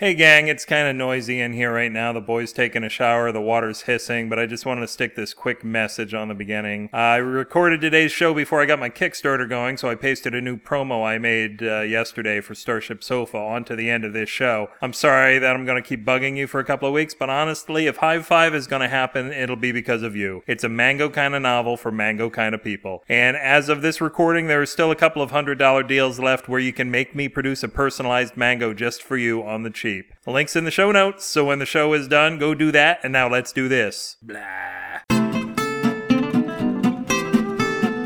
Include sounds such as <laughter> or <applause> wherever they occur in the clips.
Hey gang, it's kind of noisy in here right now. The boy's taking a shower, the water's hissing, but I just wanted to stick this quick message on the beginning. I recorded today's show before I got my Kickstarter going, so I pasted a new promo I made uh, yesterday for Starship Sofa onto the end of this show. I'm sorry that I'm going to keep bugging you for a couple of weeks, but honestly, if Hive 5 is going to happen, it'll be because of you. It's a mango kind of novel for mango kind of people. And as of this recording, there are still a couple of hundred dollar deals left where you can make me produce a personalized mango just for you on the cheap. The link's in the show notes, so when the show is done, go do that. And now let's do this. Blah.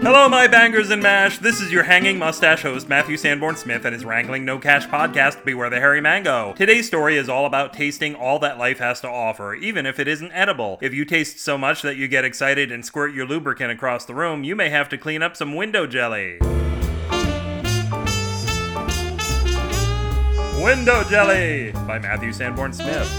Hello, my bangers and mash. This is your hanging mustache host, Matthew Sanborn Smith, and his Wrangling No Cash podcast, Beware the Hairy Mango. Today's story is all about tasting all that life has to offer, even if it isn't edible. If you taste so much that you get excited and squirt your lubricant across the room, you may have to clean up some window jelly. Window Jelly by Matthew Sanborn Smith.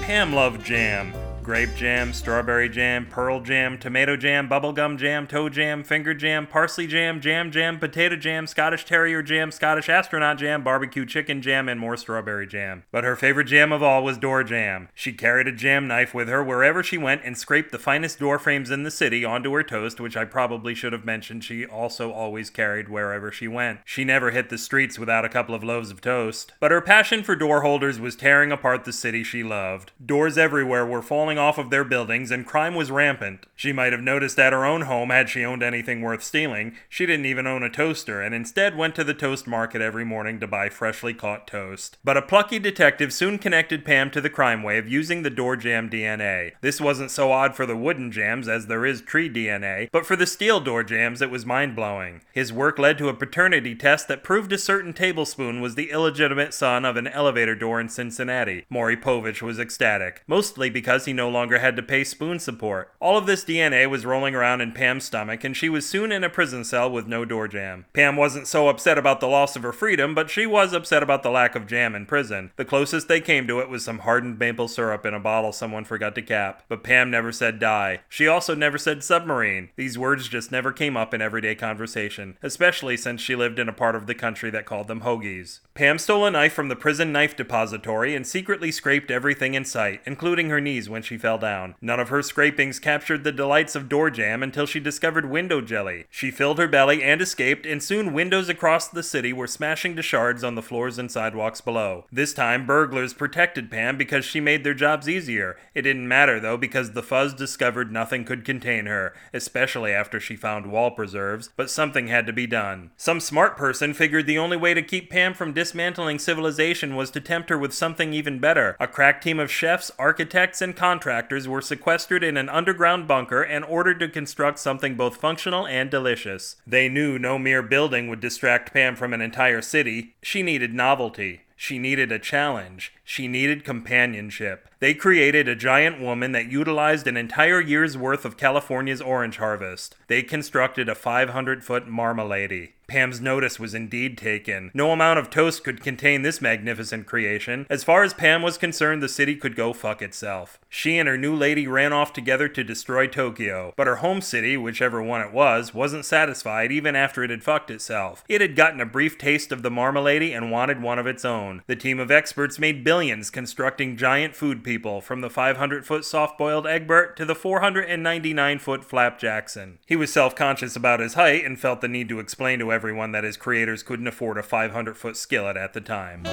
Pam Love jam. Grape jam, strawberry jam, pearl jam, tomato jam, bubblegum jam, toe jam, finger jam, parsley jam, jam jam, potato jam, Scottish terrier jam, Scottish astronaut jam, barbecue chicken jam, and more strawberry jam. But her favorite jam of all was door jam. She carried a jam knife with her wherever she went and scraped the finest door frames in the city onto her toast, which I probably should have mentioned she also always carried wherever she went. She never hit the streets without a couple of loaves of toast. But her passion for door holders was tearing apart the city she loved. Doors everywhere were falling off of their buildings, and crime was rampant. She might have noticed at her own home, had she owned anything worth stealing, she didn't even own a toaster, and instead went to the toast market every morning to buy freshly caught toast. But a plucky detective soon connected Pam to the crime wave using the door jam DNA. This wasn't so odd for the wooden jams, as there is tree DNA, but for the steel door jams, it was mind blowing. His work led to a paternity test that proved a certain tablespoon was the illegitimate son of an elevator door in Cincinnati. Maury Povich was ecstatic, mostly because he no longer had to pay spoon support. All of this DNA was rolling around in Pam's stomach, and she was soon in a prison cell with no door jam. Pam wasn't so upset about the loss of her freedom, but she was upset about the lack of jam in prison. The closest they came to it was some hardened maple syrup in a bottle someone forgot to cap. But Pam never said die. She also never said submarine. These words just never came up in everyday conversation, especially since she lived in a part of the country that called them hoagies. Pam stole a knife from the prison knife depository and secretly scraped everything in sight, including her knees when she fell down. None of her scrapings captured the delights of door jam until she discovered window jelly. She filled her belly and escaped, and soon windows across the city were smashing to shards on the floors and sidewalks below. This time, burglars protected Pam because she made their jobs easier. It didn't matter though, because the fuzz discovered nothing could contain her, especially after she found wall preserves, but something had to be done. Some smart person figured the only way to keep Pam from dismantling civilization was to tempt her with something even better. A crack team of chefs, architects, and contractors were sequestered in an underground bunker and ordered to construct something both functional and delicious. They knew no mere building would distract Pam from an entire city. She needed novelty. She needed a challenge. She needed companionship. They created a giant woman that utilized an entire year's worth of California's orange harvest. They constructed a 500 foot marmalade. Pam's notice was indeed taken. No amount of toast could contain this magnificent creation. As far as Pam was concerned, the city could go fuck itself. She and her new lady ran off together to destroy Tokyo, but her home city, whichever one it was, wasn't satisfied even after it had fucked itself. It had gotten a brief taste of the marmalade and wanted one of its own. The team of experts made billions constructing giant food people, from the 500 foot soft boiled Egbert to the 499 foot Flap Jackson. He was self conscious about his height and felt the need to explain to everyone that his creators couldn't afford a 500 foot skillet at the time.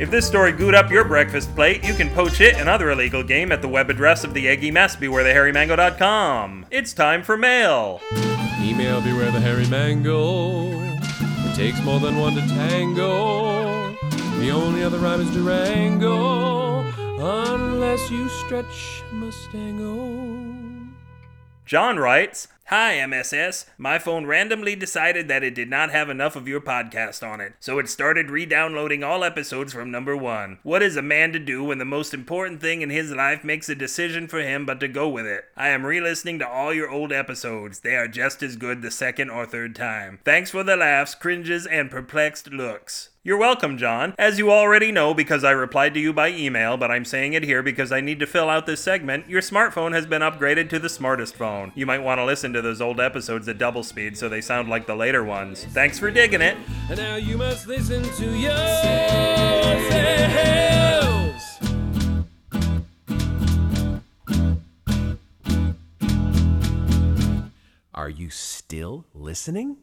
If this story gooed up your breakfast plate, you can poach it and other illegal game at the web address of the Eggy Mess, bewarethehairymango.com. It's time for mail. Email beware the hairy mango. It takes more than one to tango. The only other rhyme is Durango, unless you stretch Mustango. John writes, Hi, MSS. My phone randomly decided that it did not have enough of your podcast on it, so it started re downloading all episodes from number one. What is a man to do when the most important thing in his life makes a decision for him but to go with it? I am re listening to all your old episodes. They are just as good the second or third time. Thanks for the laughs, cringes, and perplexed looks. You're welcome, John. As you already know because I replied to you by email, but I'm saying it here because I need to fill out this segment, your smartphone has been upgraded to the smartest phone. You might want to listen to to those old episodes at double speed so they sound like the later ones. Thanks for digging it. And now you must listen to yourselves. Are you still listening?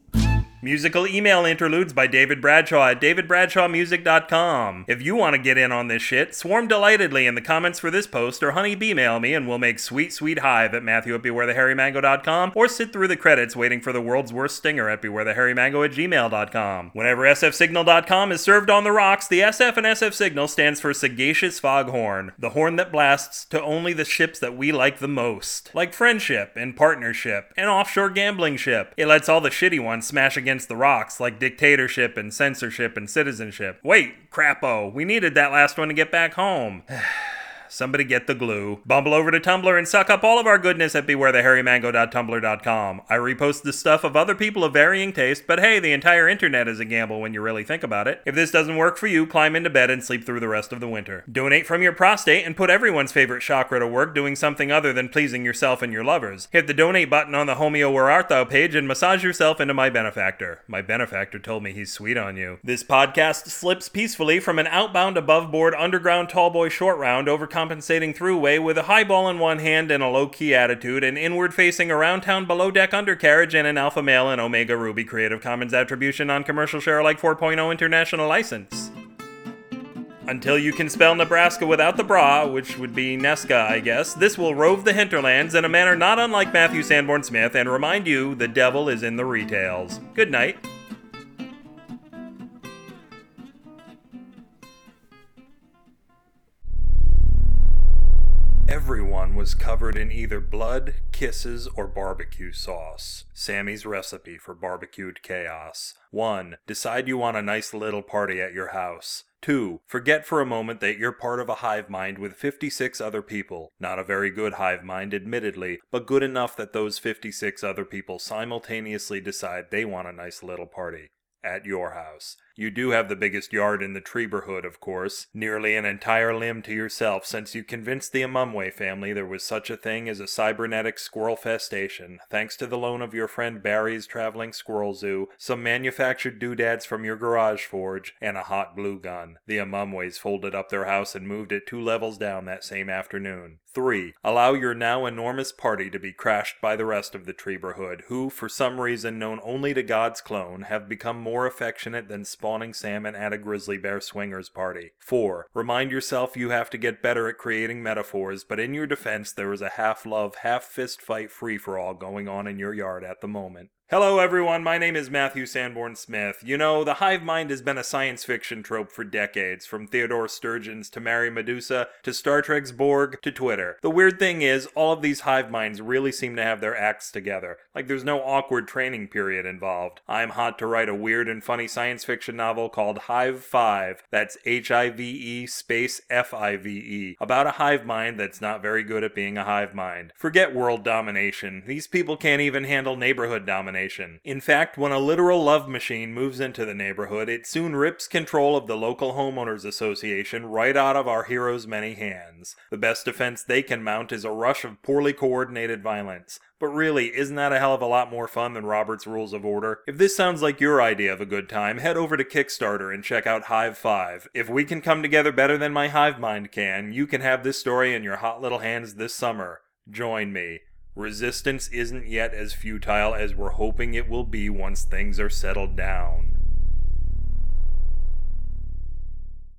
Musical email interludes by David Bradshaw at davidbradshawmusic.com. If you want to get in on this shit, swarm delightedly in the comments for this post or honey mail me and we'll make sweet, sweet hive at Matthew at BewareTheHairyMango.com or sit through the credits waiting for the world's worst stinger at BewareTheHairyMango at gmail.com. Whenever SFSignal.com is served on the rocks, the SF and SF Signal stands for Sagacious Foghorn, the horn that blasts to only the ships that we like the most, like friendship and partnership and offshore gambling ship. It lets all the shitty ones smash against the rocks like dictatorship and censorship and citizenship. Wait, crapo, we needed that last one to get back home. <sighs> <sighs> Somebody get the glue. Bumble over to Tumblr and suck up all of our goodness at bewarethehairymango.tumblr.com. I repost the stuff of other people of varying taste, but hey, the entire internet is a gamble when you really think about it. If this doesn't work for you, climb into bed and sleep through the rest of the winter. Donate from your prostate and put everyone's favorite chakra to work doing something other than pleasing yourself and your lovers. Hit the donate button on the Homeo Where Art Thou page and massage yourself into my benefactor. My benefactor told me he's sweet on you. This podcast slips peacefully from an outbound above board underground tallboy short round over compensating throughway with a highball in one hand and a low key attitude, an inward facing around town below deck undercarriage, and an alpha male and omega ruby Creative Commons attribution on commercial share like 4.0 international license. Until you can spell Nebraska without the bra, which would be Nesca, I guess, this will rove the hinterlands in a manner not unlike Matthew Sanborn Smith and remind you the devil is in the retails. Good night. Everyone was covered in either blood, kisses, or barbecue sauce. Sammy's recipe for barbecued chaos. 1. Decide you want a nice little party at your house. 2. Forget for a moment that you're part of a hive mind with 56 other people. Not a very good hive mind, admittedly, but good enough that those 56 other people simultaneously decide they want a nice little party. At your house. You do have the biggest yard in the Treeberhood, of course, nearly an entire limb to yourself since you convinced the Amumway family there was such a thing as a cybernetic squirrel festation, thanks to the loan of your friend Barry's traveling squirrel zoo, some manufactured doodads from your garage forge, and a hot glue gun. The Amumways folded up their house and moved it two levels down that same afternoon. 3. Allow your now enormous party to be crashed by the rest of the Treeberhood, who, for some reason known only to God's clone, have become more affectionate than spawning salmon at a grizzly bear swingers party. 4. Remind yourself you have to get better at creating metaphors, but in your defense, there is a half love, half fist fight free for all going on in your yard at the moment. Hello, everyone. My name is Matthew Sanborn Smith. You know, the hive mind has been a science fiction trope for decades, from Theodore Sturgeon's To Marry Medusa to Star Trek's Borg to Twitter. The weird thing is, all of these hive minds really seem to have their acts together. Like there's no awkward training period involved. I'm hot to write a weird and funny science fiction novel called Hive 5. That's H I V E space F I V E. About a hive mind that's not very good at being a hive mind. Forget world domination. These people can't even handle neighborhood domination. In fact, when a literal love machine moves into the neighborhood, it soon rips control of the local homeowners association right out of our hero's many hands. The best defense they can mount is a rush of poorly coordinated violence. But really, isn't that a hell of a lot more fun than Robert's Rules of Order? If this sounds like your idea of a good time, head over to Kickstarter and check out Hive 5. If we can come together better than my hive mind can, you can have this story in your hot little hands this summer. Join me. Resistance isn't yet as futile as we're hoping it will be once things are settled down.